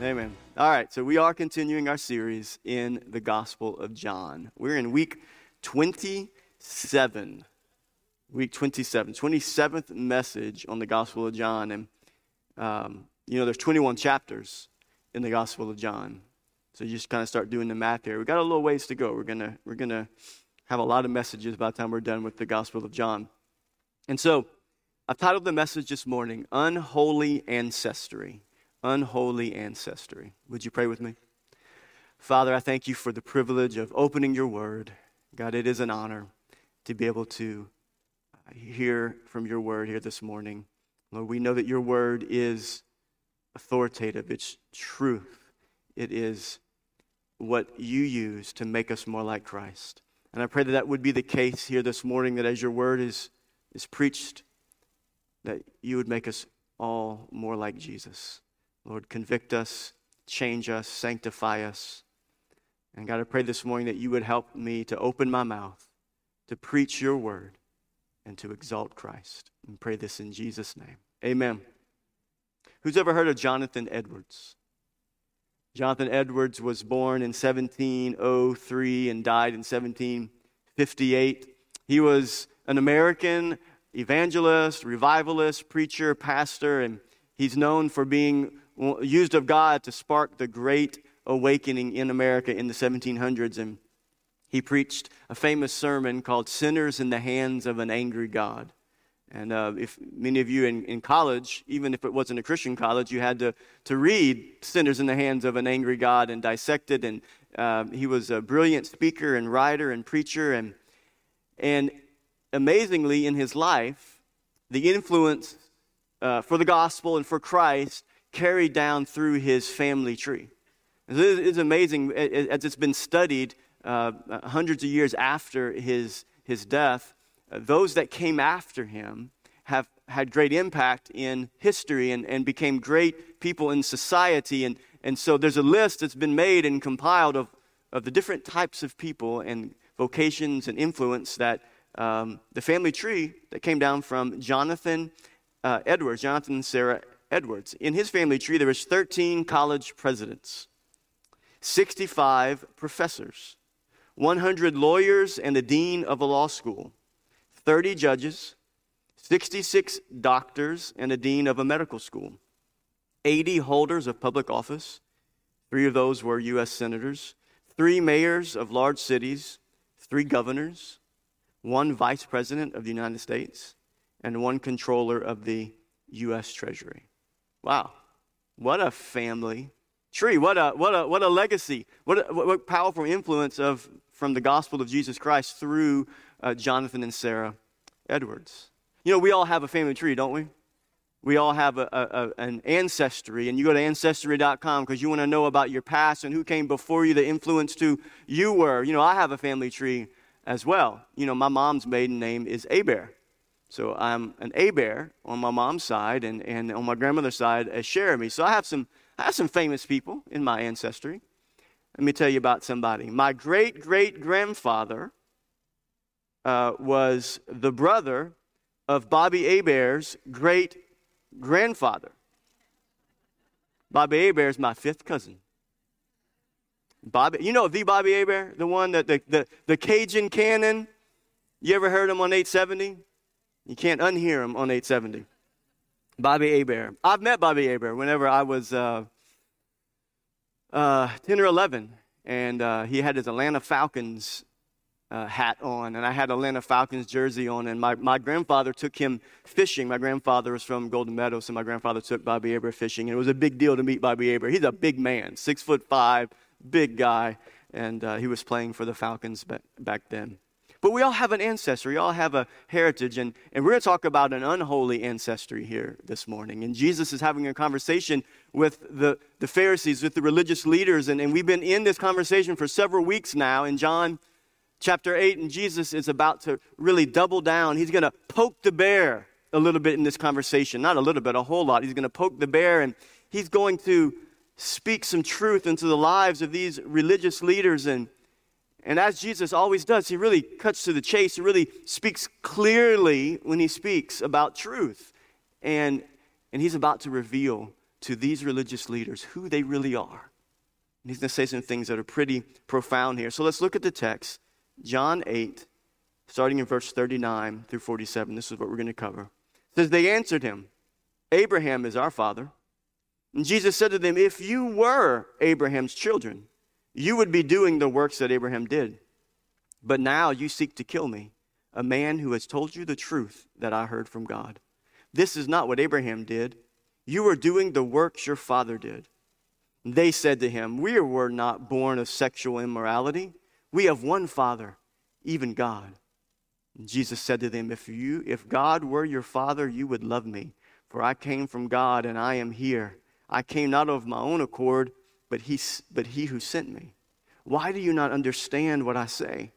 Amen. All right, so we are continuing our series in the Gospel of John. We're in week 27. Week 27, 27th message on the Gospel of John. And, um, you know, there's 21 chapters in the Gospel of John. So you just kind of start doing the math here. We've got a little ways to go. We're to we're gonna have a lot of messages by the time we're done with the Gospel of John. And so I've titled the message this morning, Unholy Ancestry unholy ancestry. Would you pray with me? Father, I thank you for the privilege of opening your word. God, it is an honor to be able to uh, hear from your word here this morning. Lord, we know that your word is authoritative, it's truth, it is what you use to make us more like Christ. And I pray that that would be the case here this morning, that as your word is, is preached, that you would make us all more like Jesus. Lord, convict us, change us, sanctify us. And God, I pray this morning that you would help me to open my mouth, to preach your word, and to exalt Christ. And pray this in Jesus' name. Amen. Who's ever heard of Jonathan Edwards? Jonathan Edwards was born in 1703 and died in 1758. He was an American evangelist, revivalist, preacher, pastor, and he's known for being used of God to spark the great awakening in America in the 1700s. And he preached a famous sermon called Sinners in the Hands of an Angry God. And uh, if many of you in, in college, even if it wasn't a Christian college, you had to, to read Sinners in the Hands of an Angry God and dissect it. And uh, he was a brilliant speaker and writer and preacher. And, and amazingly, in his life, the influence uh, for the gospel and for Christ carried down through his family tree. It's amazing as it's been studied uh, hundreds of years after his, his death. Uh, those that came after him have had great impact in history and, and became great people in society. And, and so there's a list that's been made and compiled of, of the different types of people and vocations and influence that um, the family tree that came down from Jonathan uh, Edwards, Jonathan and Sarah Edwards. In his family tree, there was 13 college presidents, 65 professors, 100 lawyers and a dean of a law school, 30 judges, 66 doctors and a dean of a medical school, 80 holders of public office, three of those were U.S. senators, three mayors of large cities, three governors, one vice president of the United States, and one controller of the U.S. Treasury. Wow. What a family tree. What a, what a, what a legacy. What, a, what powerful influence of, from the gospel of Jesus Christ through uh, Jonathan and Sarah Edwards. You know, we all have a family tree, don't we? We all have a, a, an ancestry, and you go to ancestry.com because you want to know about your past and who came before you, the influence to you were. You know, I have a family tree as well. You know, my mom's maiden name is Hebert. So I'm an Hebert on my mom's side, and, and on my grandmother's side, a Cheramie. So I have some I have some famous people in my ancestry. Let me tell you about somebody. My great great grandfather uh, was the brother of Bobby Hebert's great grandfather. Bobby Hebert is my fifth cousin. Bobby, you know the Bobby Hebert, the one that the, the, the Cajun cannon. You ever heard him on 870? You can't unhear him on 870. Bobby Hebert. I've met Bobby Hebert whenever I was uh, uh, 10 or 11, and uh, he had his Atlanta Falcons uh, hat on, and I had Atlanta Falcons jersey on, and my, my grandfather took him fishing. My grandfather was from Golden Meadows, so my grandfather took Bobby Hebert fishing, and it was a big deal to meet Bobby Hebert. He's a big man, six foot five, big guy, and uh, he was playing for the Falcons back, back then. But we all have an ancestry, we all have a heritage, and, and we're going to talk about an unholy ancestry here this morning. And Jesus is having a conversation with the, the Pharisees, with the religious leaders, and, and we've been in this conversation for several weeks now in John chapter 8, and Jesus is about to really double down. He's going to poke the bear a little bit in this conversation. Not a little bit, a whole lot. He's going to poke the bear, and he's going to speak some truth into the lives of these religious leaders and and as Jesus always does, he really cuts to the chase. He really speaks clearly when he speaks about truth. And, and he's about to reveal to these religious leaders who they really are. And he's going to say some things that are pretty profound here. So let's look at the text. John 8, starting in verse 39 through 47. This is what we're going to cover. It says, They answered him, Abraham is our father. And Jesus said to them, If you were Abraham's children, you would be doing the works that Abraham did. But now you seek to kill me, a man who has told you the truth that I heard from God. This is not what Abraham did. You are doing the works your father did. They said to him, We were not born of sexual immorality. We have one father, even God. Jesus said to them, if, you, if God were your father, you would love me, for I came from God and I am here. I came not of my own accord, but he, but he who sent me. Why do you not understand what I say?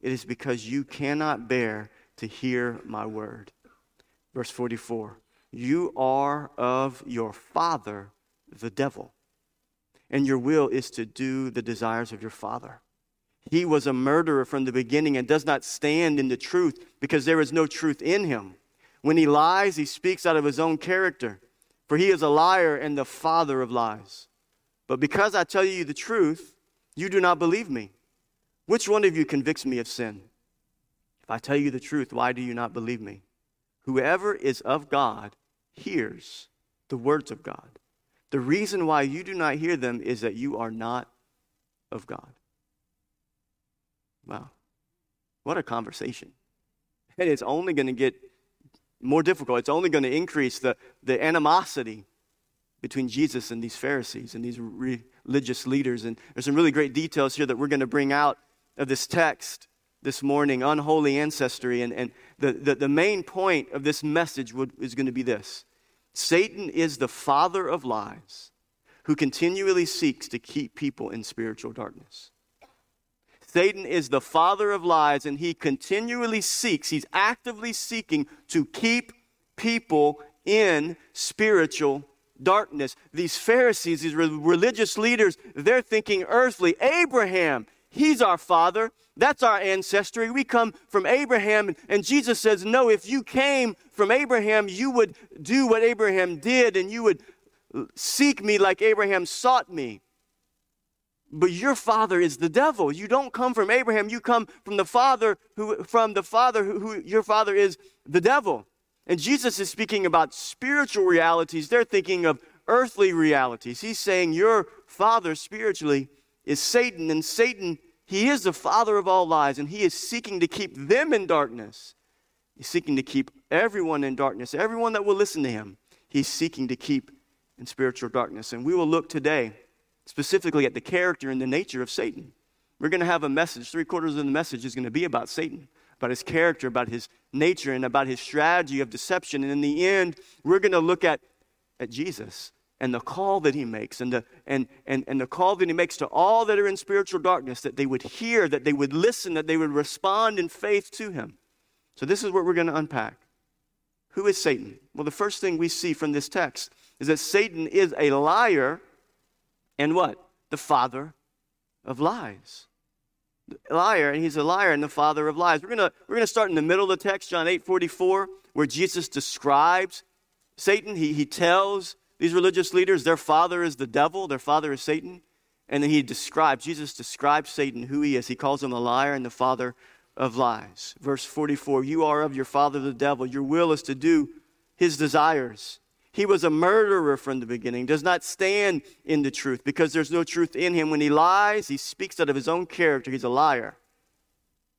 It is because you cannot bear to hear my word. Verse 44 You are of your father, the devil, and your will is to do the desires of your father. He was a murderer from the beginning and does not stand in the truth because there is no truth in him. When he lies, he speaks out of his own character, for he is a liar and the father of lies. But because I tell you the truth, you do not believe me. Which one of you convicts me of sin? If I tell you the truth, why do you not believe me? Whoever is of God hears the words of God. The reason why you do not hear them is that you are not of God. Wow. What a conversation. And it's only going to get more difficult. It's only going to increase the, the animosity between Jesus and these Pharisees and these religious leaders. And there's some really great details here that we're going to bring out of this text this morning unholy ancestry. And, and the, the, the main point of this message would, is going to be this Satan is the father of lies who continually seeks to keep people in spiritual darkness. Satan is the father of lies, and he continually seeks, he's actively seeking to keep people in spiritual darkness. These Pharisees, these religious leaders, they're thinking earthly. Abraham, he's our father. That's our ancestry. We come from Abraham. And Jesus says, No, if you came from Abraham, you would do what Abraham did, and you would seek me like Abraham sought me. But your father is the devil. You don't come from Abraham. You come from the father who, from the father who, who your father is the devil. And Jesus is speaking about spiritual realities. They're thinking of earthly realities. He's saying your father spiritually is Satan, and Satan, he is the father of all lies, and he is seeking to keep them in darkness. He's seeking to keep everyone in darkness. Everyone that will listen to him, he's seeking to keep in spiritual darkness. And we will look today specifically at the character and the nature of Satan. We're going to have a message. Three quarters of the message is going to be about Satan, about his character, about his nature, and about his strategy of deception. And in the end, we're going to look at, at Jesus and the call that he makes and the, and, and, and the call that he makes to all that are in spiritual darkness that they would hear, that they would listen, that they would respond in faith to him. So, this is what we're going to unpack. Who is Satan? Well, the first thing we see from this text is that Satan is a liar and what? The father of lies. Liar, and he's a liar and the father of lies. We're gonna we're gonna start in the middle of the text, John 8 44, where Jesus describes Satan. He he tells these religious leaders their father is the devil, their father is Satan. And then he describes, Jesus describes Satan, who he is. He calls him a liar and the father of lies. Verse 44 You are of your father the devil. Your will is to do his desires. He was a murderer from the beginning, does not stand in the truth because there's no truth in him. When he lies, he speaks out of his own character. He's a liar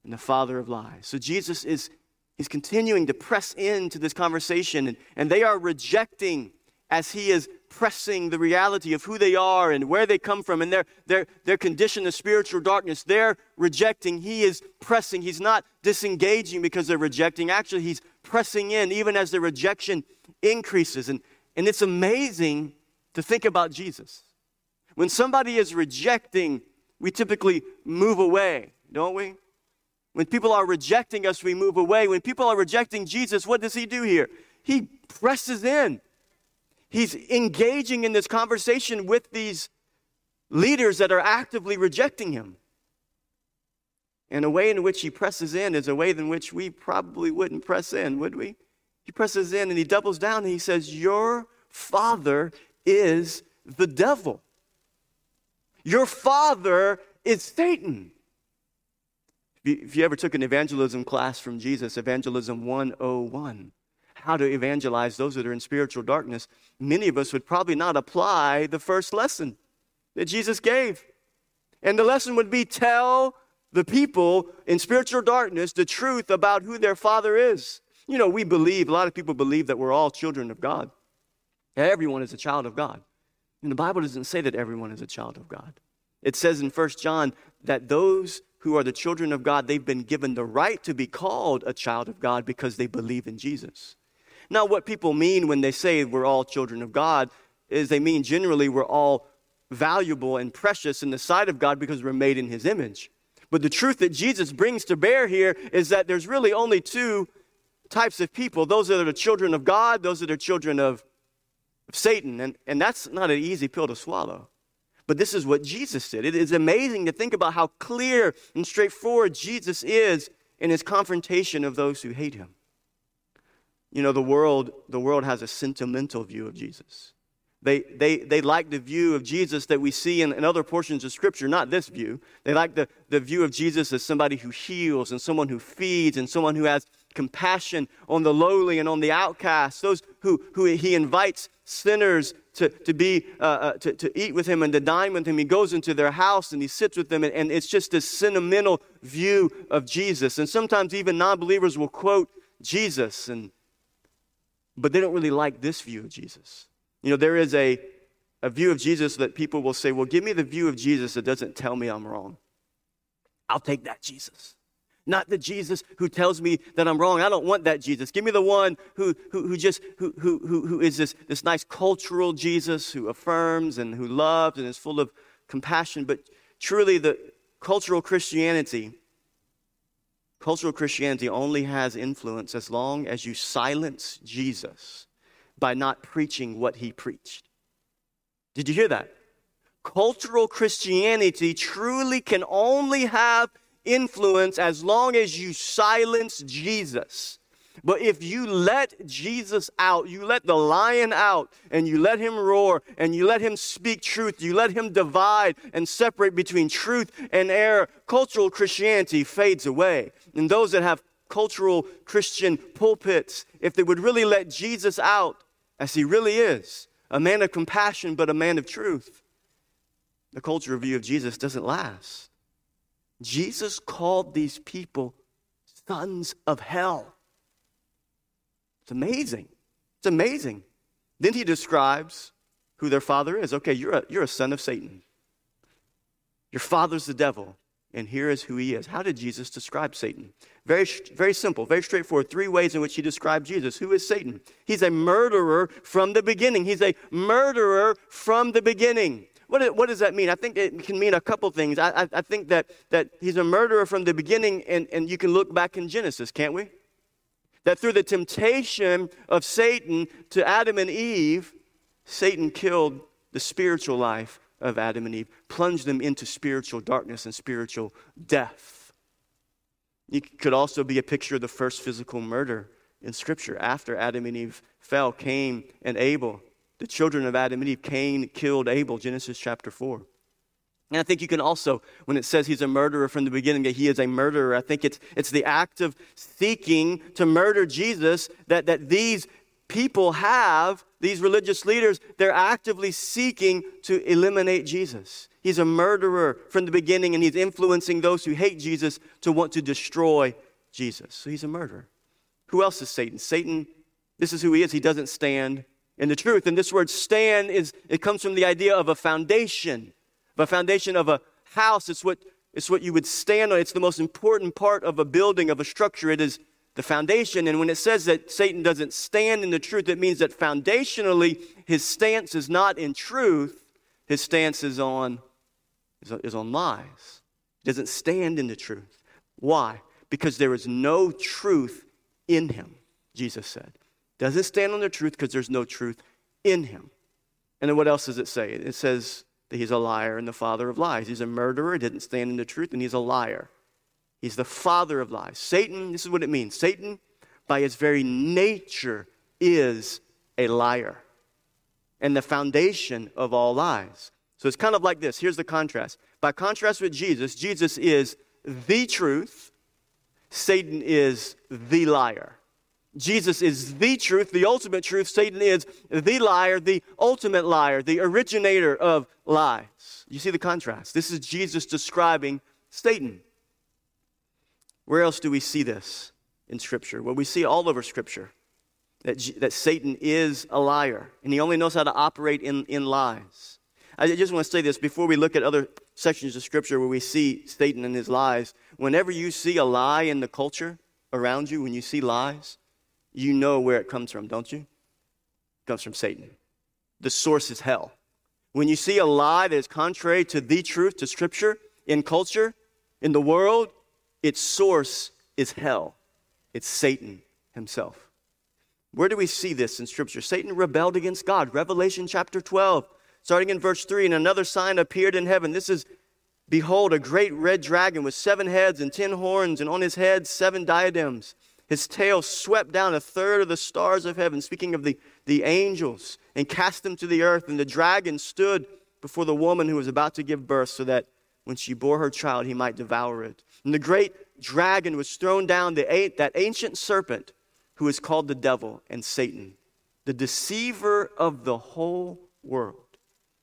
and the father of lies. So Jesus is he's continuing to press into this conversation, and, and they are rejecting as he is pressing the reality of who they are and where they come from and their, their, their condition of spiritual darkness. They're rejecting. He is pressing. He's not disengaging because they're rejecting. Actually, he's pressing in even as the rejection increases. And, and it's amazing to think about Jesus. When somebody is rejecting, we typically move away, don't we? When people are rejecting us, we move away. When people are rejecting Jesus, what does he do here? He presses in. He's engaging in this conversation with these leaders that are actively rejecting him. And a way in which he presses in is a way in which we probably wouldn't press in, would we? He presses in and he doubles down and he says, Your father is the devil. Your father is Satan. If you ever took an evangelism class from Jesus, Evangelism 101, how to evangelize those that are in spiritual darkness, many of us would probably not apply the first lesson that Jesus gave. And the lesson would be tell the people in spiritual darkness the truth about who their father is. You know, we believe, a lot of people believe that we're all children of God. Everyone is a child of God. And the Bible doesn't say that everyone is a child of God. It says in 1 John that those who are the children of God, they've been given the right to be called a child of God because they believe in Jesus. Now, what people mean when they say we're all children of God is they mean generally we're all valuable and precious in the sight of God because we're made in His image. But the truth that Jesus brings to bear here is that there's really only two types of people those that are the children of God, those that are children of, of Satan. And, and that's not an easy pill to swallow. But this is what Jesus did. It is amazing to think about how clear and straightforward Jesus is in his confrontation of those who hate him. You know, the world, the world has a sentimental view of Jesus. They, they, they like the view of Jesus that we see in, in other portions of Scripture, not this view. They like the, the view of Jesus as somebody who heals and someone who feeds and someone who has compassion on the lowly and on the outcast, those who, who he invites sinners to, to be uh, uh, to, to eat with him and to dine with him he goes into their house and he sits with them and, and it's just this sentimental view of jesus and sometimes even non-believers will quote jesus and but they don't really like this view of Jesus. You know, there is a, a view of Jesus that people will say, well, give me the view of Jesus that doesn't tell me I'm wrong. I'll take that Jesus. Not the Jesus who tells me that I'm wrong. I don't want that Jesus. Give me the one who, who, who just who, who, who is this, this nice cultural Jesus who affirms and who loves and is full of compassion. But truly, the cultural Christianity Cultural Christianity only has influence as long as you silence Jesus by not preaching what he preached. Did you hear that? Cultural Christianity truly can only have influence as long as you silence Jesus. But if you let Jesus out, you let the lion out, and you let him roar, and you let him speak truth, you let him divide and separate between truth and error, cultural Christianity fades away. And those that have cultural Christian pulpits, if they would really let Jesus out as he really is, a man of compassion, but a man of truth, the cultural view of Jesus doesn't last. Jesus called these people sons of hell. It's amazing. It's amazing. Then he describes who their father is. Okay, you're a, you're a son of Satan. Your father's the devil, and here is who he is. How did Jesus describe Satan? Very, very simple, very straightforward. Three ways in which he described Jesus. Who is Satan? He's a murderer from the beginning. He's a murderer from the beginning. What, what does that mean? I think it can mean a couple things. I, I, I think that, that he's a murderer from the beginning, and, and you can look back in Genesis, can't we? That through the temptation of Satan to Adam and Eve, Satan killed the spiritual life of Adam and Eve, plunged them into spiritual darkness and spiritual death. It could also be a picture of the first physical murder in Scripture. After Adam and Eve fell, Cain and Abel, the children of Adam and Eve, Cain killed Abel, Genesis chapter 4. And I think you can also, when it says he's a murderer from the beginning, that he is a murderer, I think it's, it's the act of seeking to murder Jesus that, that these people have, these religious leaders, they're actively seeking to eliminate Jesus. He's a murderer from the beginning, and he's influencing those who hate Jesus to want to destroy Jesus. So he's a murderer. Who else is Satan? Satan, this is who he is. He doesn't stand in the truth. And this word stand is, it comes from the idea of a foundation a foundation of a house. It's what, it's what you would stand on. It's the most important part of a building, of a structure. It is the foundation. And when it says that Satan doesn't stand in the truth, it means that foundationally his stance is not in truth, his stance is on, is on lies. He doesn't stand in the truth. Why? Because there is no truth in him, Jesus said. Doesn't stand on the truth because there's no truth in him. And then what else does it say? It says, that he's a liar and the father of lies. He's a murderer, didn't stand in the truth, and he's a liar. He's the father of lies. Satan, this is what it means Satan, by his very nature, is a liar. and the foundation of all lies. So it's kind of like this. Here's the contrast. By contrast with Jesus, Jesus is the truth, Satan is the liar. Jesus is the truth, the ultimate truth. Satan is the liar, the ultimate liar, the originator of lies. You see the contrast. This is Jesus describing Satan. Where else do we see this in Scripture? Well, we see all over Scripture that, that Satan is a liar, and he only knows how to operate in, in lies. I just want to say this before we look at other sections of Scripture where we see Satan and his lies. Whenever you see a lie in the culture around you, when you see lies, you know where it comes from, don't you? It comes from Satan. The source is hell. When you see a lie that is contrary to the truth, to Scripture, in culture, in the world, its source is hell. It's Satan himself. Where do we see this in Scripture? Satan rebelled against God. Revelation chapter 12, starting in verse 3, and another sign appeared in heaven. This is, behold, a great red dragon with seven heads and ten horns, and on his head seven diadems. His tail swept down a third of the stars of heaven, speaking of the, the angels, and cast them to the earth. And the dragon stood before the woman who was about to give birth, so that when she bore her child, he might devour it. And the great dragon was thrown down, the, that ancient serpent who is called the devil and Satan, the deceiver of the whole world.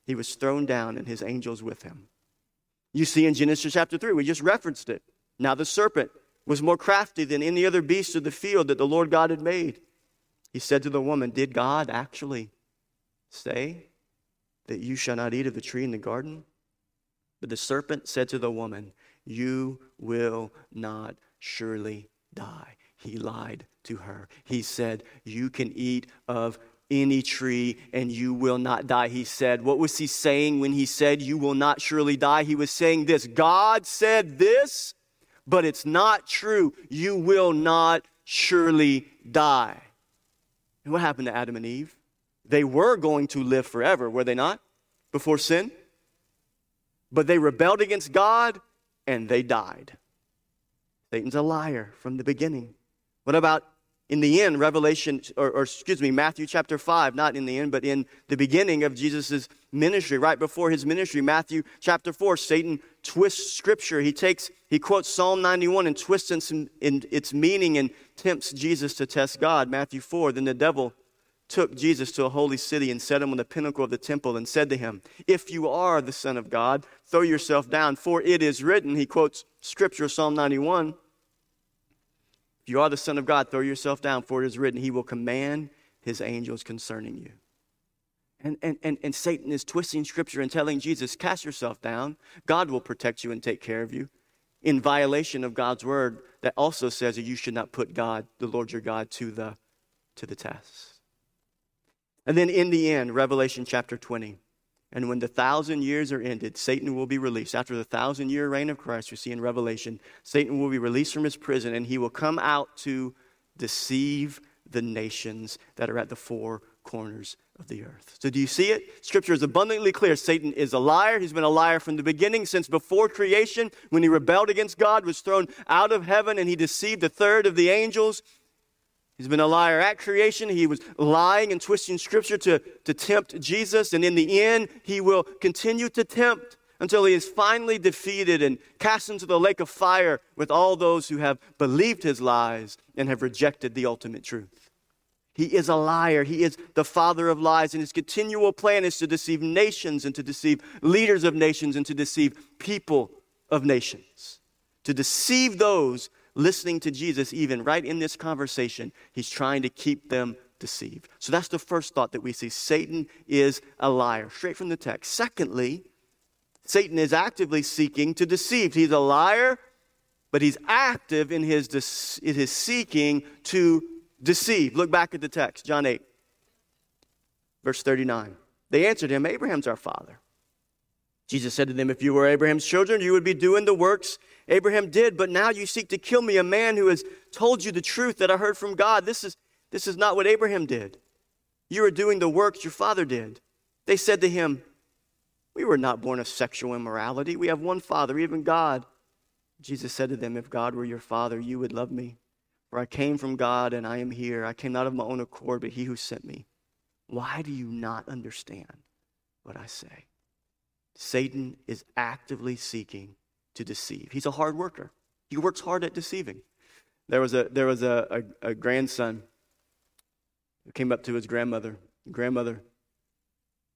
He was thrown down, and his angels with him. You see in Genesis chapter 3, we just referenced it. Now the serpent was more crafty than any other beast of the field that the Lord God had made. He said to the woman, Did God actually say that you shall not eat of the tree in the garden? But the serpent said to the woman, You will not surely die. He lied to her. He said, You can eat of any tree and you will not die. He said, What was he saying when he said, You will not surely die? He was saying this God said this, but it's not true. You will not surely die. And what happened to Adam and Eve? They were going to live forever, were they not? Before sin? But they rebelled against God and they died. Satan's a liar from the beginning. What about in the end, Revelation, or, or, excuse me, Matthew chapter 5, not in the end, but in the beginning of Jesus' ministry, right before his ministry, Matthew chapter 4, Satan twists scripture. He takes, he quotes Psalm 91 and twists in, in its meaning and tempts Jesus to test God. Matthew 4, then the devil took Jesus to a holy city and set him on the pinnacle of the temple and said to him, If you are the Son of God, throw yourself down, for it is written, he quotes scripture, Psalm 91 If you are the Son of God, throw yourself down, for it is written, He will command His angels concerning you. And, and, and, and Satan is twisting scripture and telling Jesus, cast yourself down. God will protect you and take care of you. In violation of God's word, that also says that you should not put God, the Lord your God, to the, to the test. And then in the end, Revelation chapter 20. And when the thousand years are ended, Satan will be released. After the thousand year reign of Christ, we see in Revelation, Satan will be released from his prison and he will come out to deceive the nations that are at the four corners of the earth. So, do you see it? Scripture is abundantly clear. Satan is a liar. He's been a liar from the beginning, since before creation, when he rebelled against God, was thrown out of heaven, and he deceived a third of the angels. He's been a liar at creation. He was lying and twisting scripture to, to tempt Jesus. And in the end, he will continue to tempt until he is finally defeated and cast into the lake of fire with all those who have believed his lies and have rejected the ultimate truth. He is a liar. He is the father of lies. And his continual plan is to deceive nations and to deceive leaders of nations and to deceive people of nations. To deceive those listening to Jesus, even right in this conversation, he's trying to keep them deceived. So that's the first thought that we see. Satan is a liar, straight from the text. Secondly, Satan is actively seeking to deceive. He's a liar, but he's active in his, in his seeking to deceive. Look back at the text, John 8, verse 39. They answered him, Abraham's our father. Jesus said to them, If you were Abraham's children, you would be doing the works Abraham did, but now you seek to kill me, a man who has told you the truth that I heard from God. This is, this is not what Abraham did. You are doing the works your father did. They said to him, We were not born of sexual immorality. We have one father, even God. Jesus said to them, If God were your father, you would love me. For I came from God and I am here. I came not of my own accord, but he who sent me. Why do you not understand what I say? Satan is actively seeking to deceive. He's a hard worker. He works hard at deceiving. There was a, there was a, a, a grandson who came up to his grandmother. Grandmother,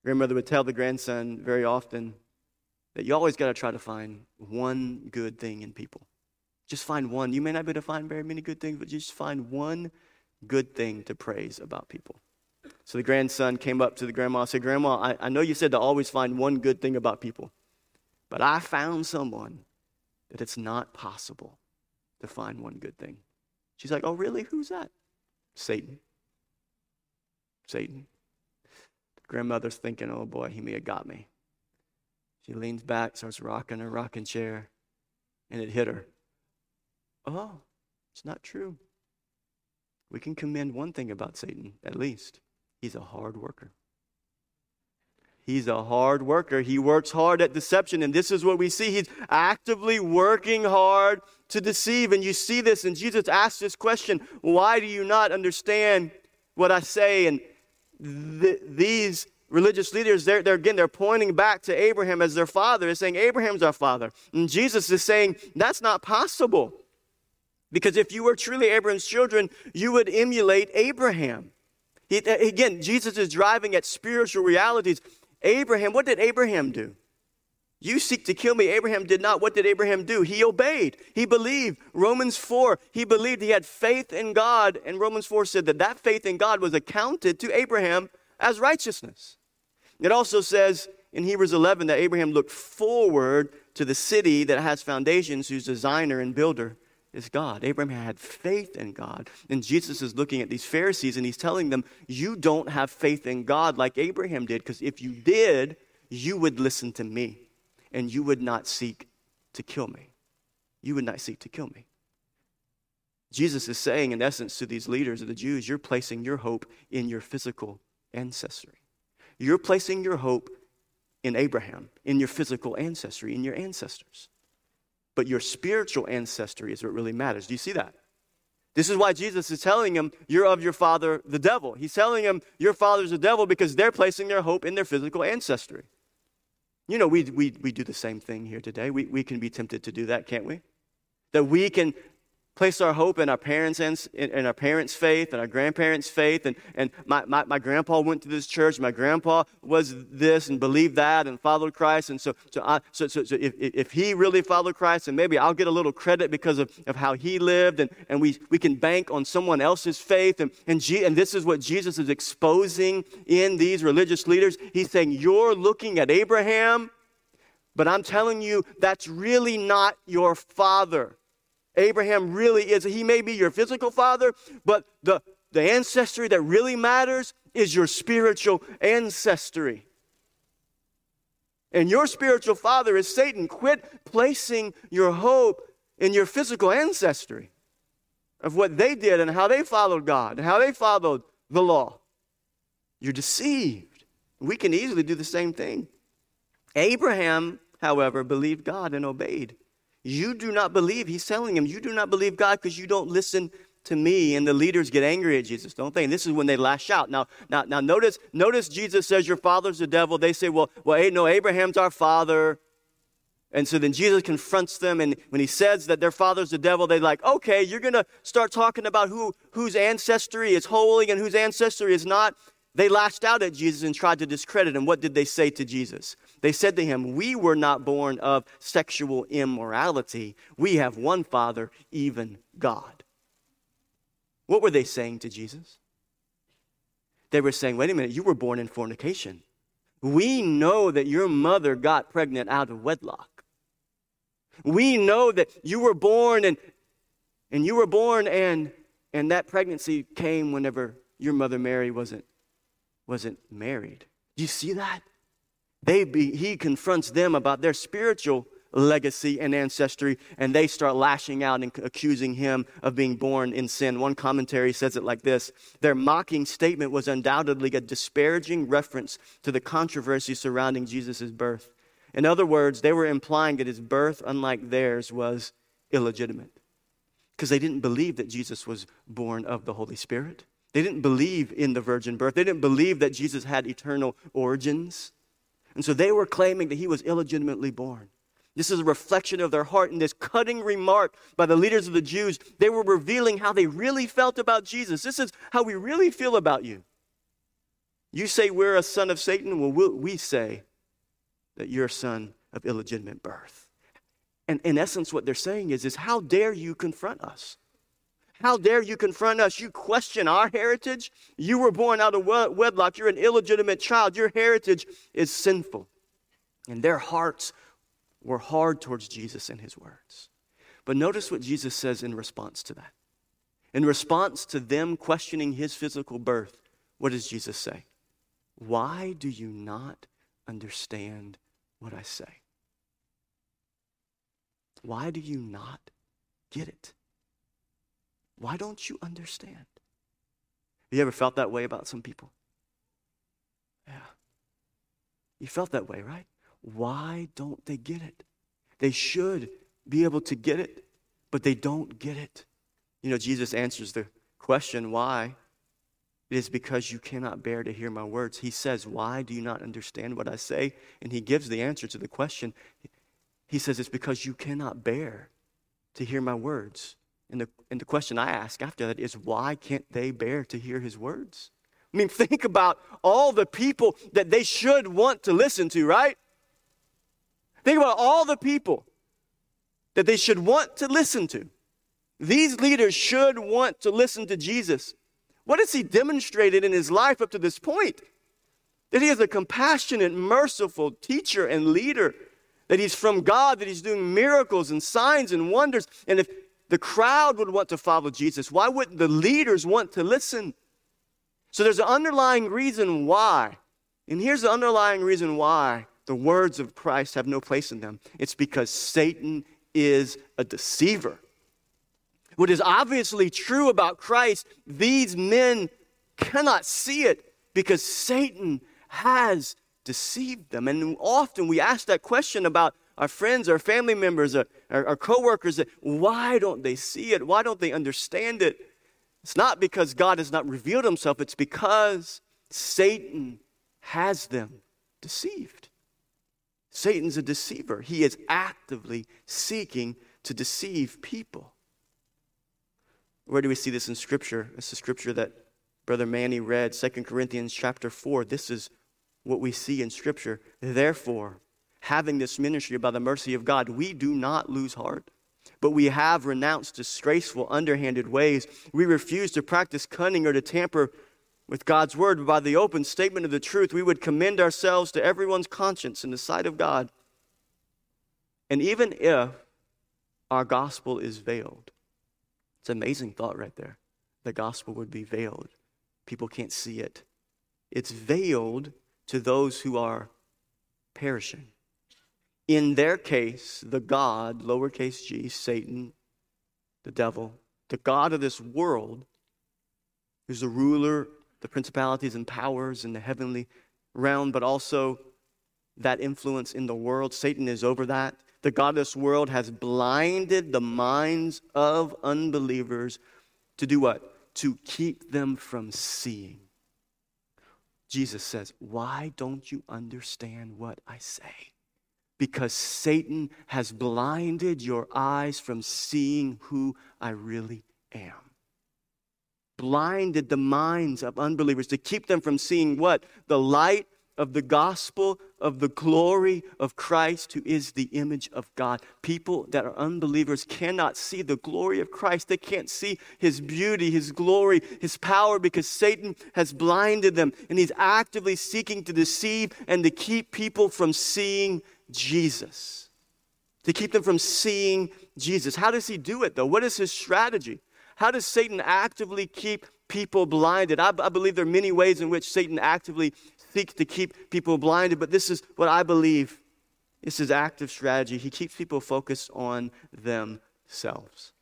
grandmother would tell the grandson very often that you always got to try to find one good thing in people. Just find one. You may not be able to find very many good things, but just find one good thing to praise about people. So the grandson came up to the grandma and said, Grandma, I, I know you said to always find one good thing about people, but I found someone that it's not possible to find one good thing. She's like, Oh, really? Who's that? Satan. Satan. The grandmother's thinking, Oh boy, he may have got me. She leans back, starts rocking her rocking chair, and it hit her. Oh, it's not true. We can commend one thing about Satan, at least. He's a hard worker. He's a hard worker. He works hard at deception. And this is what we see. He's actively working hard to deceive. And you see this. And Jesus asks this question Why do you not understand what I say? And th- these religious leaders, they're, they're again, they're pointing back to Abraham as their father. They're saying, Abraham's our father. And Jesus is saying, That's not possible. Because if you were truly Abraham's children, you would emulate Abraham. He, again, Jesus is driving at spiritual realities. Abraham, what did Abraham do? You seek to kill me. Abraham did not. What did Abraham do? He obeyed. He believed. Romans 4, he believed he had faith in God. And Romans 4 said that that faith in God was accounted to Abraham as righteousness. It also says in Hebrews 11 that Abraham looked forward to the city that has foundations, whose designer and builder is God. Abraham had faith in God. And Jesus is looking at these Pharisees and he's telling them, You don't have faith in God like Abraham did, because if you did, you would listen to me and you would not seek to kill me. You would not seek to kill me. Jesus is saying, in essence, to these leaders of the Jews, You're placing your hope in your physical ancestry. You're placing your hope in Abraham, in your physical ancestry, in your ancestors but your spiritual ancestry is what really matters. Do you see that? This is why Jesus is telling him, You're of your father, the devil. He's telling him, Your father's the devil because they're placing their hope in their physical ancestry. You know, we, we, we do the same thing here today. We, we can be tempted to do that, can't we? That we can place our hope in our parents and in our parents' faith and our grandparents' faith. And, and my, my, my grandpa went to this church. My grandpa was this and believed that and followed Christ. And so, so, I, so, so, so if, if he really followed Christ, and maybe I'll get a little credit because of, of how he lived. And, and we, we can bank on someone else's faith. And, and, G, and this is what Jesus is exposing in these religious leaders. He's saying, You're looking at Abraham, but I'm telling you, that's really not your father. Abraham really is, he may be your physical father, but the, the ancestry that really matters is your spiritual ancestry. And your spiritual father is Satan. Quit placing your hope in your physical ancestry of what they did and how they followed God and how they followed the law. You're deceived. We can easily do the same thing. Abraham, however, believed God and obeyed. You do not believe. He's telling him, You do not believe God because you don't listen to me. And the leaders get angry at Jesus, don't they? And this is when they lash out. Now, now, now notice, notice Jesus says, Your father's the devil. They say, Well, well, no, Abraham's our father. And so then Jesus confronts them, and when he says that their father's the devil, they're like, okay, you're to start talking about who, whose ancestry is holy and whose ancestry is not. They lashed out at Jesus and tried to discredit him. What did they say to Jesus? They said to him, We were not born of sexual immorality. We have one Father, even God. What were they saying to Jesus? They were saying, Wait a minute, you were born in fornication. We know that your mother got pregnant out of wedlock. We know that you were born and and you were born and and that pregnancy came whenever your mother Mary wasn't wasn't married. Do you see that? They be, he confronts them about their spiritual legacy and ancestry, and they start lashing out and accusing him of being born in sin. One commentary says it like this Their mocking statement was undoubtedly a disparaging reference to the controversy surrounding Jesus' birth. In other words, they were implying that his birth, unlike theirs, was illegitimate because they didn't believe that Jesus was born of the Holy Spirit. They didn't believe in the virgin birth. They didn't believe that Jesus had eternal origins. And so they were claiming that he was illegitimately born. This is a reflection of their heart. In this cutting remark by the leaders of the Jews, they were revealing how they really felt about Jesus. This is how we really feel about you. You say we're a son of Satan. Well, we say that you're a son of illegitimate birth. And in essence, what they're saying is, is how dare you confront us? How dare you confront us? You question our heritage. You were born out of wedlock. You're an illegitimate child. Your heritage is sinful. And their hearts were hard towards Jesus and his words. But notice what Jesus says in response to that. In response to them questioning his physical birth, what does Jesus say? Why do you not understand what I say? Why do you not get it? Why don't you understand? Have you ever felt that way about some people? Yeah. You felt that way, right? Why don't they get it? They should be able to get it, but they don't get it. You know, Jesus answers the question, why? It is because you cannot bear to hear my words. He says, Why do you not understand what I say? And he gives the answer to the question. He says, It's because you cannot bear to hear my words. And the, and the question I ask after that is, Why can't they bear to hear his words? I mean, think about all the people that they should want to listen to, right? Think about all the people that they should want to listen to. These leaders should want to listen to Jesus. What has he demonstrated in his life up to this point? That he is a compassionate, merciful teacher and leader, that he's from God, that he's doing miracles and signs and wonders. And if the crowd would want to follow Jesus, why wouldn't the leaders want to listen? So there's an underlying reason why. And here's the underlying reason why the words of Christ have no place in them. It's because Satan is a deceiver. What is obviously true about Christ, these men cannot see it because Satan has deceived them. And often we ask that question about our friends, our family members, our, our, our coworkers, why don't they see it? Why don't they understand it? It's not because God has not revealed himself, it's because Satan has them deceived. Satan's a deceiver. He is actively seeking to deceive people. Where do we see this in Scripture? It's the Scripture that Brother Manny read, 2 Corinthians chapter 4. This is what we see in Scripture. Therefore, having this ministry by the mercy of God, we do not lose heart. But we have renounced disgraceful, underhanded ways. We refuse to practice cunning or to tamper with God's word, by the open statement of the truth, we would commend ourselves to everyone's conscience in the sight of God. And even if our gospel is veiled, it's an amazing thought right there. The gospel would be veiled. People can't see it. It's veiled to those who are perishing. In their case, the God, lowercase g, Satan, the devil, the God of this world, who's the ruler the principalities and powers in the heavenly realm, but also that influence in the world. Satan is over that. The God of this world has blinded the minds of unbelievers to do what? To keep them from seeing. Jesus says, Why don't you understand what I say? Because Satan has blinded your eyes from seeing who I really am blinded the minds of unbelievers to keep them from seeing what? The light of the gospel of the glory of Christ, who is the image of God. People that are unbelievers cannot see the glory of Christ. They can't see his beauty, his glory, his power because Satan has blinded them and he's actively seeking to deceive and to keep people from seeing Jesus. To keep them from seeing Jesus. How does he do it though? What is his strategy? How does Satan actively keep people blinded? I, I believe there are many ways in which Satan actively seeks to keep people blinded, but this is what I believe is his active strategy. He keeps people focused on themselves.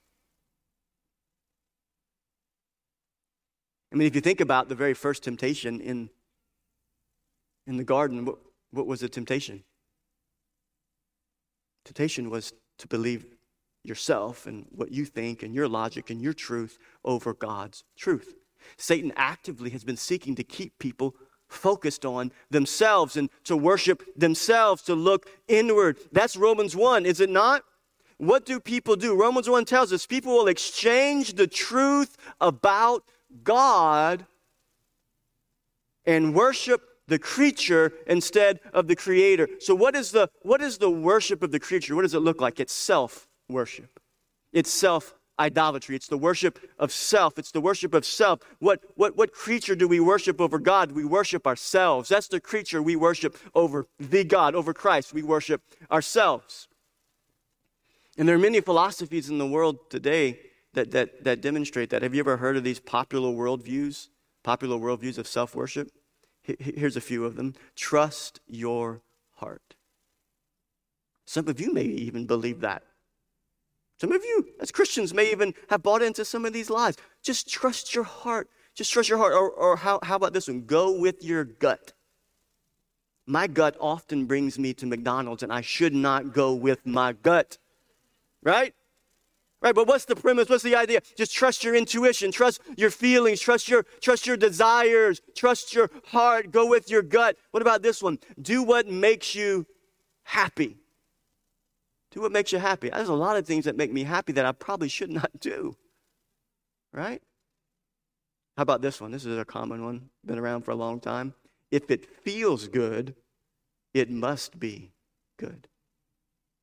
I mean, if you think about the very first temptation in, in the garden, what, what was the temptation? Temptation was to believe yourself and what you think and your logic and your truth over God's truth. Satan actively has been seeking to keep people focused on themselves and to worship themselves, to look inward. That's Romans 1, is it not? What do people do? Romans 1 tells us people will exchange the truth about God and worship the creature instead of the creator. So what is the what is the worship of the creature? What does it look like? It's self worship. It's self idolatry. It's the worship of self. It's the worship of self. What, what, what creature do we worship over God? We worship ourselves. That's the creature we worship over the God, over Christ. We worship ourselves. And there are many philosophies in the world today that, that, that demonstrate that. Have you ever heard of these popular worldviews? Popular worldviews of self worship? Here's a few of them. Trust your heart. Some of you may even believe that. Some of you, as Christians, may even have bought into some of these lies. Just trust your heart. Just trust your heart. Or, or how, how about this one? Go with your gut. My gut often brings me to McDonald's, and I should not go with my gut. Right? Right, but what's the premise? What's the idea? Just trust your intuition, trust your feelings, trust your trust your desires, trust your heart, go with your gut. What about this one? Do what makes you happy. Do what makes you happy. There's a lot of things that make me happy that I probably should not do. Right? How about this one? This is a common one, been around for a long time. If it feels good, it must be good.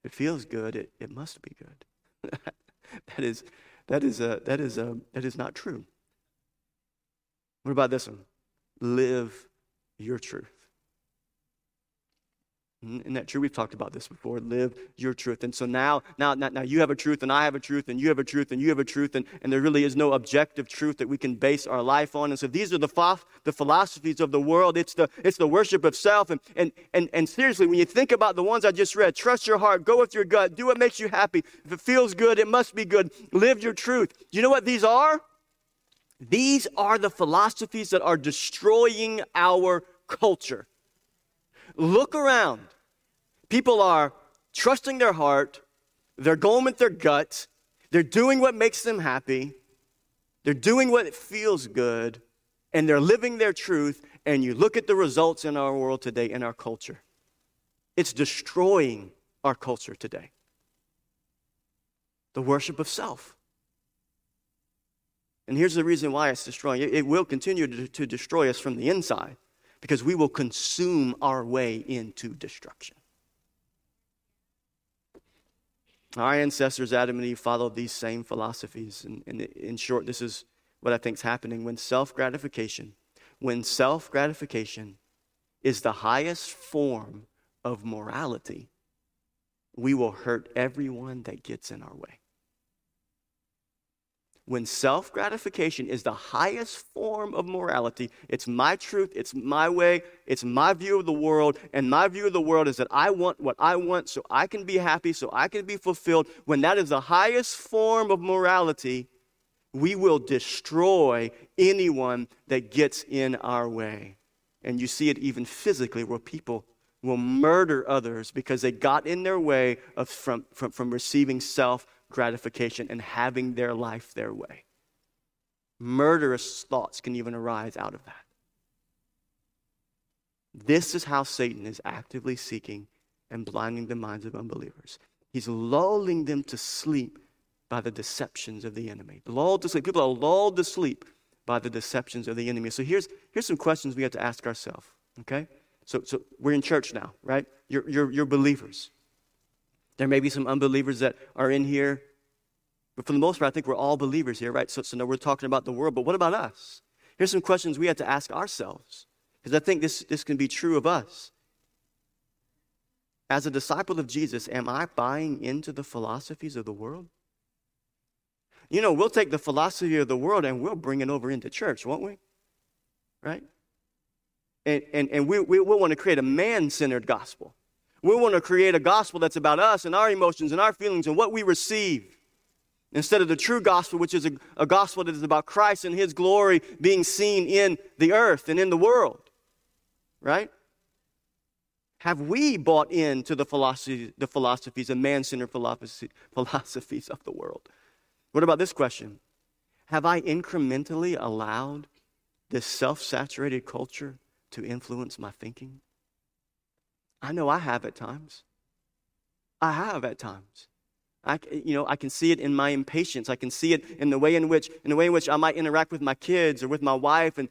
If it feels good, it, it must be good. that is, that is, a, that, is a, that is not true. What about this one? Live your truth. Isn't that true? We've talked about this before. Live your truth. And so now, now, now, you have a truth, and I have a truth, and you have a truth, and you have a truth, and, and there really is no objective truth that we can base our life on. And so these are the, ph- the philosophies of the world. It's the, it's the worship of self. And, and, and, and seriously, when you think about the ones I just read, trust your heart, go with your gut, do what makes you happy. If it feels good, it must be good. Live your truth. You know what these are? These are the philosophies that are destroying our culture. Look around. People are trusting their heart, they're going with their gut, they're doing what makes them happy, they're doing what feels good, and they're living their truth. And you look at the results in our world today, in our culture. It's destroying our culture today. The worship of self. And here's the reason why it's destroying it. Will continue to, to destroy us from the inside because we will consume our way into destruction. Our ancestors, Adam and Eve, followed these same philosophies. And, and in short, this is what I think is happening when self gratification, when self gratification is the highest form of morality, we will hurt everyone that gets in our way when self gratification is the highest form of morality, it's my truth, it's my way, it's my view of the world, and my view of the world is that I want what I want so I can be happy, so I can be fulfilled. When that is the highest form of morality, we will destroy anyone that gets in our way. And you see it even physically where people will murder others because they got in their way of, from, from, from receiving self gratification and having their life their way. Murderous thoughts can even arise out of that. This is how Satan is actively seeking and blinding the minds of unbelievers. He's lulling them to sleep by the deceptions of the enemy. Lulled to sleep. People are lulled to sleep by the deceptions of the enemy. So here's, here's some questions we have to ask ourselves. Okay? So, so we're in church now, right? You're, you're, you're believers. There may be some unbelievers that are in here, but for the most part, I think we're all believers here, right? So, so now we're talking about the world, but what about us? Here's some questions we have to ask ourselves, because I think this, this can be true of us. As a disciple of Jesus, am I buying into the philosophies of the world? You know, we'll take the philosophy of the world and we'll bring it over into church, won't we? Right? And, and, and we, we, we want to create a man centered gospel. We want to create a gospel that's about us and our emotions and our feelings and what we receive. Instead of the true gospel, which is a, a, gospel that is about Christ and his glory being seen in the earth and in the world. Right? Have we bought into the, philosophy, the philosophies, the man centered philosophy, philosophies of the world? What about this question? Have I incrementally allowed this self saturated culture to influence my thinking? I know I have at times. I have at times. I, you know, I can see it in my impatience. I can see it in the way in which, in the way in which I might interact with my kids or with my wife and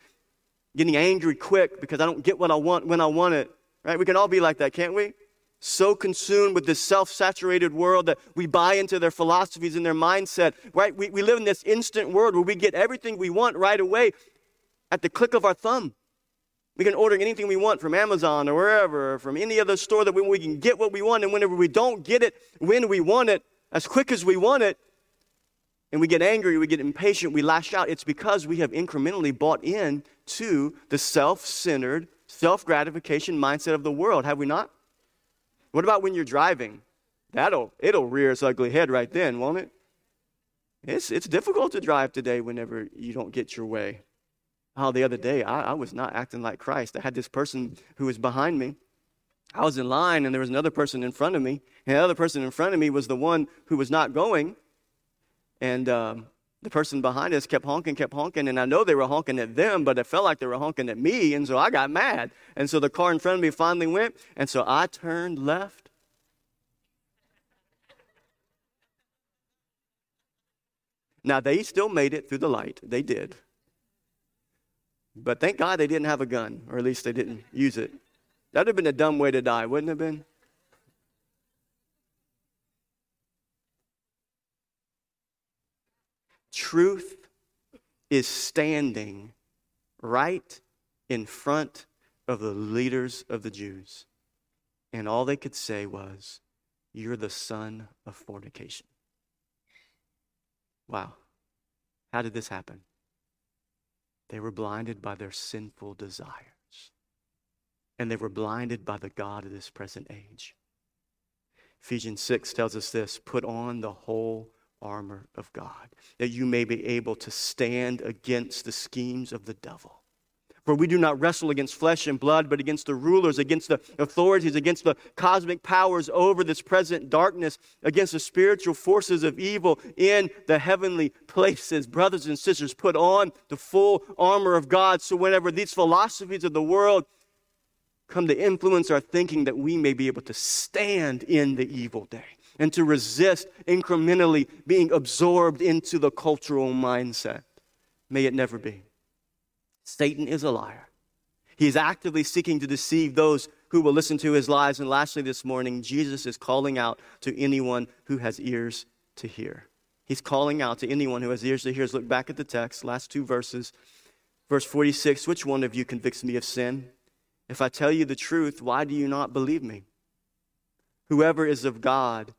getting angry quick because I don't get what I want when I want it. Right? We can all be like that, can't we? So consumed with this self saturated world that we buy into their philosophies and their mindset. Right? We, we live in this instant world where we get everything we want right away at the click of our thumb. We can order anything we want from Amazon or wherever, or from any other store that we, we can get what we want. And whenever we don't get it when we want it, as quick as we want it, and we get angry, we get impatient, we lash out, it's because we have incrementally bought in to the self centered, self gratification mindset of the world, have we not? What about when you're driving? That'll it'll rear its ugly head right then, won't it? It's it's difficult to drive today whenever you don't get your way. Oh, the other day I, I was not acting like Christ. I had this person who was behind me I was in line and there was another person in front of me. And the other person in front of me was the one who was not going. And um, the person behind us kept honking, kept honking. And I know they were honking at them, but it felt like they were honking at me. And so I got mad. And so the car in front of me finally went. And so I turned left. Now, they still made it through the light. They did. But thank God they didn't have a gun, or at least they didn't use it. That'd have been a dumb way to die, wouldn't it have been? Truth is standing right in front of the leaders of the Jews. And all they could say was, You're the son of fornication. Wow. How did this happen? They were blinded by their sinful desires. and they were blinded by the God of this present age. Ephesians 6 tells us this put on the whole armor of God, that you may be able to stand against the schemes of the devil. For we do not wrestle against flesh and blood, but against the rulers, against the authorities, against the cosmic powers over this present darkness, against the spiritual forces of evil in the heavenly places. Brothers and sisters, put on the full armor of God so whenever these philosophies of the world come to influence our thinking that we may be able to stand in the evil day and to resist incrementally being absorbed into the cultural mindset. May it never be. Satan is a liar. He is actively seeking to deceive those who will listen to his lies. And lastly, this morning, Jesus is calling out to anyone who has ears to hear. He's calling out to anyone who has ears to hear. Let's look back at the text, last two verses. Verse 46 Which one of you convicts me of sin? If I tell you the truth, why do you not believe me? Whoever is of God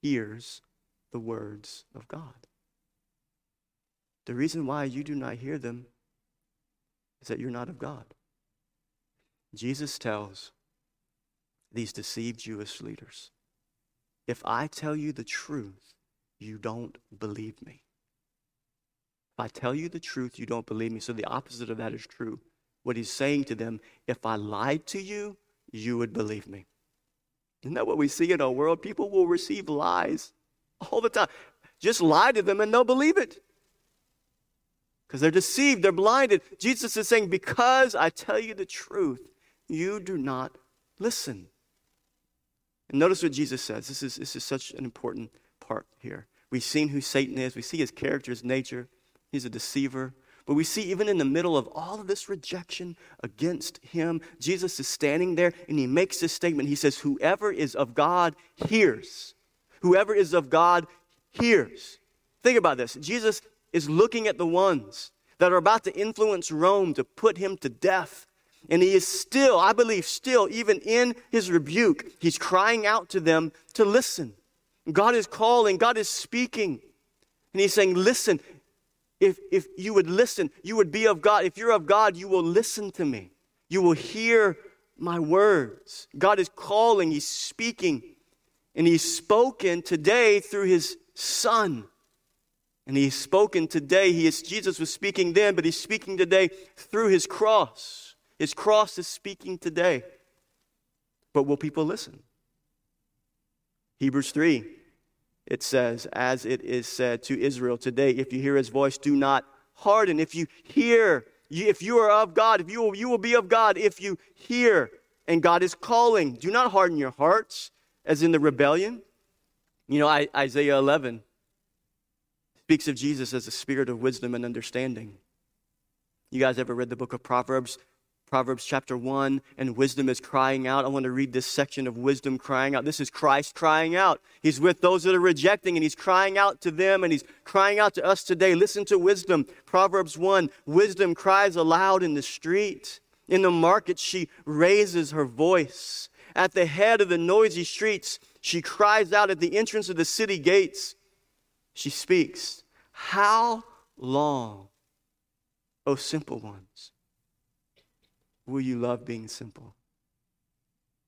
hears the words of God. The reason why you do not hear them is that you're not of God. Jesus tells these deceived Jewish leaders if I tell you the truth, you don't believe me. If I tell you the truth, you don't believe me. So the opposite of that is true what he's saying to them if I lied to you, you would believe me. Isn't that what we see in our world? People will receive lies all the time. Just lie to them and they'll believe it. Because they're deceived, they're blinded. Jesus is saying, Because I tell you the truth, you do not listen. And notice what Jesus says. This is, this is such an important part here. We've seen who Satan is, we see his character, his nature. He's a deceiver, but we see even in the middle of all of this rejection against him, Jesus is standing there and he makes this statement. He says, Whoever is of God hears. Whoever is of God hears. Think about this. Jesus is looking at the ones that are about to influence Rome to put him to death. And he is still, I believe, still, even in his rebuke, he's crying out to them to listen. God is calling, God is speaking. And he's saying, Listen, if, if you would listen, you would be of God. If you're of God, you will listen to me. You will hear my words. God is calling, He's speaking, and He's spoken today through His Son. And He's spoken today. He is, Jesus was speaking then, but He's speaking today through His cross. His cross is speaking today. But will people listen? Hebrews 3 it says, as it is said to Israel today, if you hear his voice, do not harden. If you hear, if you are of God, if you will, you will be of God, if you hear, and God is calling, do not harden your hearts, as in the rebellion. You know, Isaiah 11 speaks of Jesus as a spirit of wisdom and understanding. You guys ever read the book of Proverbs? Proverbs chapter 1, and wisdom is crying out. I want to read this section of wisdom crying out. This is Christ crying out. He's with those that are rejecting, and he's crying out to them, and he's crying out to us today. Listen to wisdom. Proverbs 1 Wisdom cries aloud in the street. In the market, she raises her voice. At the head of the noisy streets, she cries out at the entrance of the city gates. She speaks, How long, O simple ones? Will you love being simple?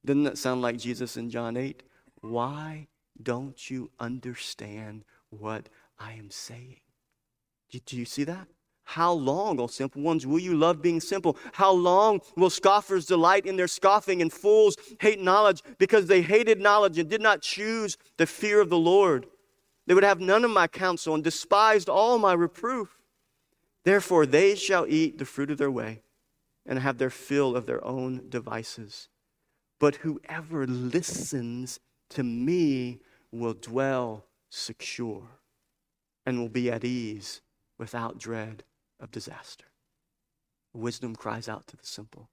Doesn't that sound like Jesus in John 8? Why don't you understand what I am saying? Do you see that? How long, O simple ones, will you love being simple? How long will scoffers delight in their scoffing and fools hate knowledge because they hated knowledge and did not choose the fear of the Lord? They would have none of my counsel and despised all my reproof. Therefore, they shall eat the fruit of their way and have their fill of their own devices. But whoever listens to me will dwell secure and will be at ease without dread of disaster. Wisdom cries out to the simple.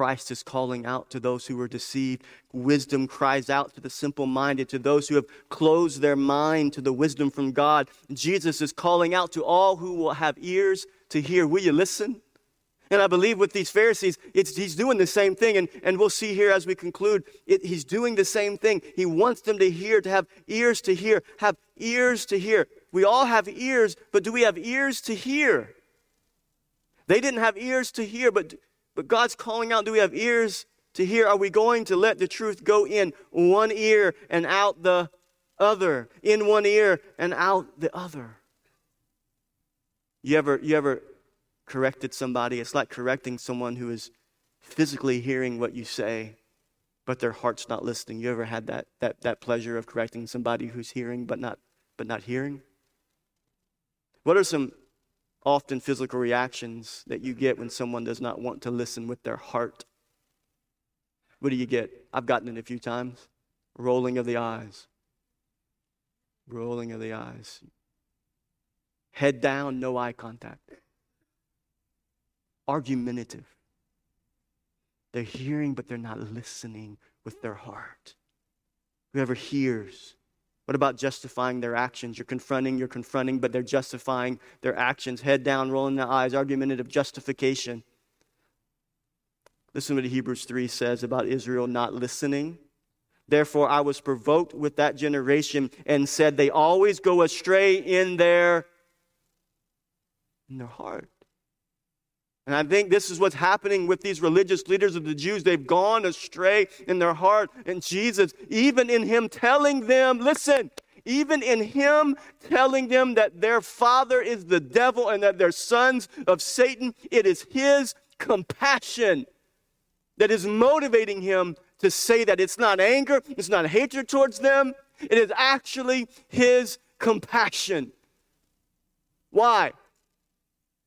Christ is calling out to those who are deceived. Wisdom cries out to the simple minded, to those who have closed their mind to the wisdom from God. Jesus is calling out to all who will have ears to hear. Will you listen? And I believe with these Pharisees, he's doing the same thing. And, and we'll see here as we conclude, it, he's doing the same thing. He wants them to hear, to have ears to hear, have ears to hear. We all have ears, but do we have ears to hear? They didn't have ears to hear, but, but God's calling out, do we have ears to hear? Are we going to let the truth go in one ear and out the other? In one ear and out the other? You ever, you ever corrected somebody, it's like correcting someone who is physically hearing what you say, but their heart's not listening. You ever had that, that, that pleasure of correcting somebody who's hearing but not, but not hearing? What are some often physical reactions that you get when someone does not want to listen with their heart? What do you get? I've gotten it a few times. Rolling of the eyes. Rolling of the eyes. Head down, no eye contact argumentative. They're hearing, but they're not listening with their heart. Whoever hears. What about justifying their actions? You're confronting, you're confronting, but they're justifying their actions. Head down, rolling the eyes, argumentative justification. Listen to what Hebrews 3 says about Israel not listening. Therefore, I was provoked with that generation and said, They always go astray in their, in their heart. And I think this is what's happening with these religious leaders of the Jews. They've gone astray in their heart. And Jesus, even in Him telling them, listen, even in Him telling them that their father is the devil and that they're sons of Satan, it is His compassion that is motivating Him to say that it's not anger, it's not hatred towards them, it is actually His compassion. Why?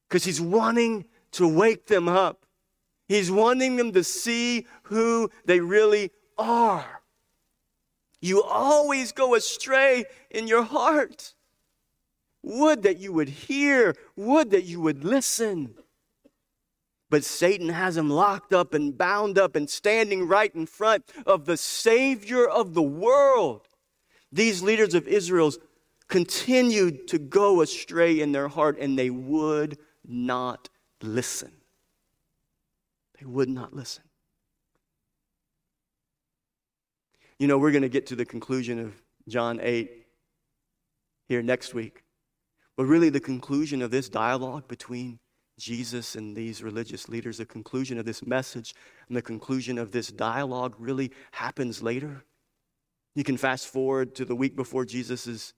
Because He's wanting to wake them up. He's wanting them to see who they really are. You always go astray in your heart. Would that you would hear, would that you would listen. But Satan has him locked up and bound up and standing right in front of the Savior of the world. These leaders of Israel's continued to go astray in their heart and they would not listen. They would not listen. You know, we're going to get to the conclusion of John 8 here next week. But really, the conclusion of this dialogue between Jesus and these religious leaders, the conclusion of this message and the conclusion of this dialogue really happens later. You can fast forward to the week before Jesus'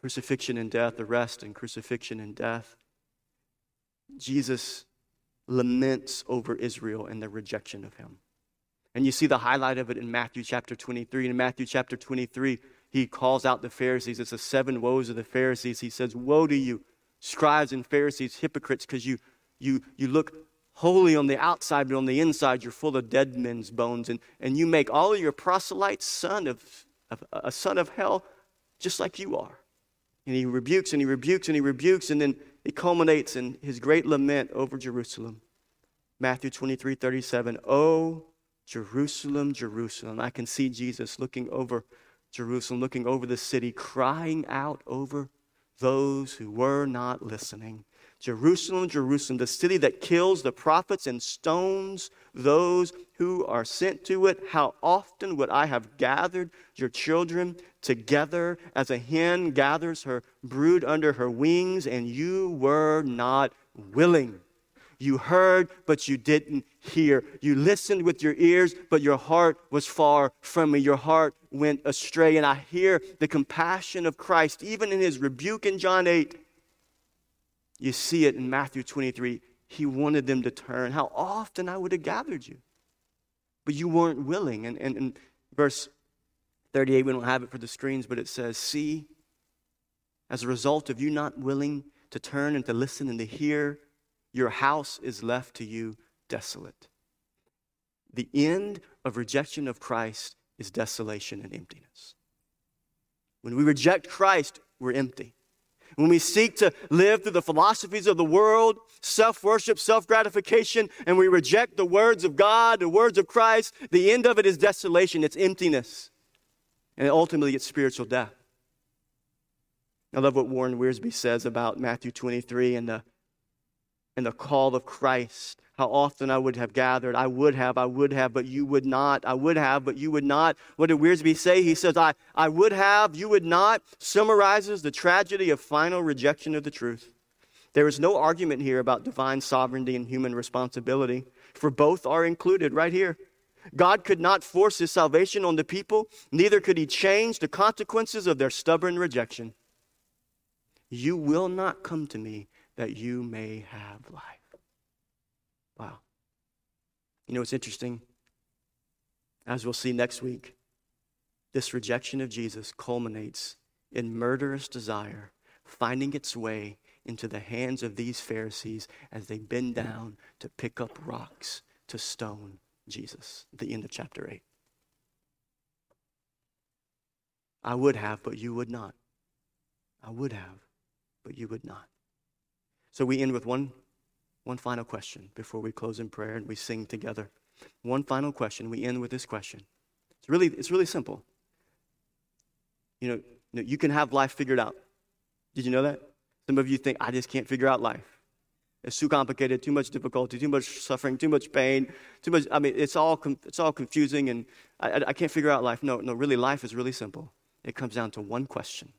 crucifixion and death, arrest and crucifixion and death. Jesus laments over Israel and their rejection of him. And you see the highlight of it in Matthew chapter 23. In Matthew chapter 23, he calls out the Pharisees. It's the seven woes of the Pharisees. He says, Woe to you, scribes and Pharisees, hypocrites, because you, you, you look holy on the outside, but on the inside, you're full of dead men's bones. And, and you make all of your proselytes son of, of a son of hell, just like you are. And he rebukes and he rebukes and he rebukes, and then it culminates in his great lament over Jerusalem. Matthew 23 37. Oh, Jerusalem, Jerusalem. I can see Jesus looking over Jerusalem, looking over the city, crying out over those who were not listening. Jerusalem, Jerusalem, the city that kills the prophets and stones those who are sent to it. How often would I have gathered your children together as a hen gathers her brood under her wings, and you were not willing. You heard, but you didn't hear. You listened with your ears, but your heart was far from me. Your heart went astray. And I hear the compassion of Christ, even in his rebuke in John 8. You see it in Matthew 23. He wanted them to turn. How often I would have gathered you, but you weren't willing. And, and, and verse 38, we don't have it for the screens, but it says, See, as a result of you not willing to turn and to listen and to hear, your house is left to you desolate. The end of rejection of Christ is desolation and emptiness. When we reject Christ, we're empty. When we seek to live through the philosophies of the world, self worship, self gratification, and we reject the words of God, the words of Christ, the end of it is desolation, it's emptiness, and ultimately it's spiritual death. I love what Warren Wiersbe says about Matthew 23 and the and the call of Christ. How often I would have gathered. I would have, I would have, but you would not. I would have, but you would not. What did Wiersbe say? He says, I, I would have, you would not, summarizes the tragedy of final rejection of the truth. There is no argument here about divine sovereignty and human responsibility, for both are included right here. God could not force his salvation on the people, neither could he change the consequences of their stubborn rejection. You will not come to me that you may have life. Wow. You know what's interesting? As we'll see next week, this rejection of Jesus culminates in murderous desire finding its way into the hands of these Pharisees as they bend down to pick up rocks to stone Jesus. At the end of chapter 8. I would have, but you would not. I would have, but you would not. So we end with one, one final question before we close in prayer and we sing together. One final question. We end with this question. It's really, it's really simple. You know, you, know, you can have life figured out. Did you know that? Some of you think, I just can't figure out life. It's too complicated, too much difficulty, too much suffering, too much pain, too much. I mean, it's all, it's all confusing and I, I can't figure out life. No, no, really, life is really simple. It comes down to one question.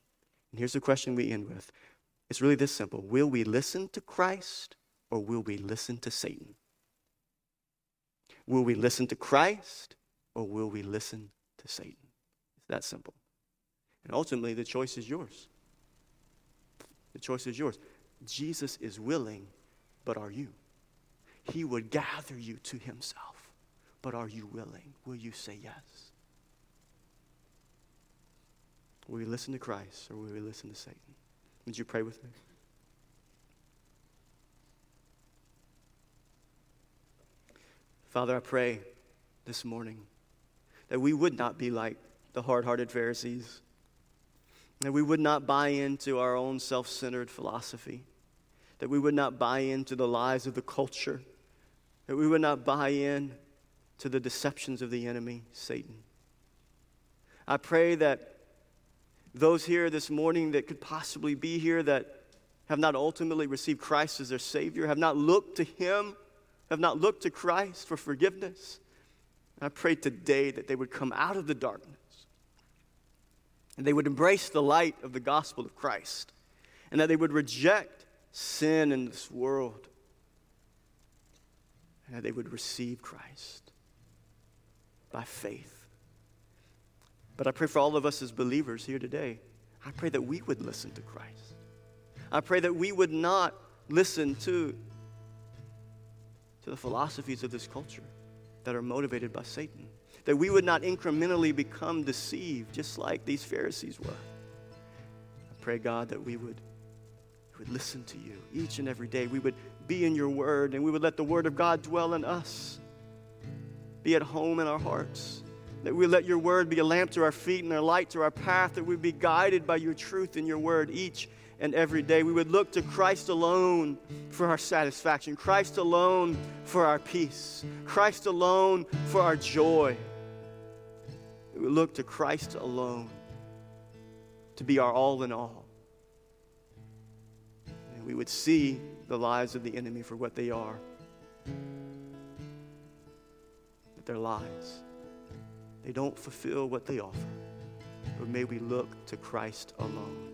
And here's the question we end with it's really this simple Will we listen to Christ or will we listen to Satan? Will we listen to Christ or will we listen to Satan? It's that simple. And ultimately, the choice is yours. The choice is yours. Jesus is willing, but are you? He would gather you to himself, but are you willing? Will you say yes? Will we listen to Christ or will we listen to Satan? Would you pray with me? Father, I pray this morning that we would not be like the hard hearted Pharisees, that we would not buy into our own self centered philosophy, that we would not buy into the lies of the culture, that we would not buy in to the deceptions of the enemy, Satan. I pray that those here this morning that could possibly be here that have not ultimately received Christ as their Savior, have not looked to Him, have not looked to Christ for forgiveness. I pray today that they would come out of the darkness and they would embrace the light of the gospel of Christ and that they would reject sin in this world and that they would receive Christ by faith. But I pray for all of us as believers here today. I pray that we would listen to Christ. I pray that we would not listen to, to the philosophies of this culture that are motivated by Satan. that we would not incrementally become deceived, just like these Pharisees were. I pray, God, that we would, we would listen to you each and every day. We would be in your word, and we would let the word of God dwell in us, be at home in our hearts. That we let your word be a lamp to our feet and a light to our path, that we be guided by your truth and your word each and every day. We would look to Christ alone for our satisfaction, Christ alone for our peace, Christ alone for our joy. We would look to Christ alone to be our all in all. And we would see the lies of the enemy for what they are. That they're lies. They don't fulfill what they offer. But may we look to Christ alone.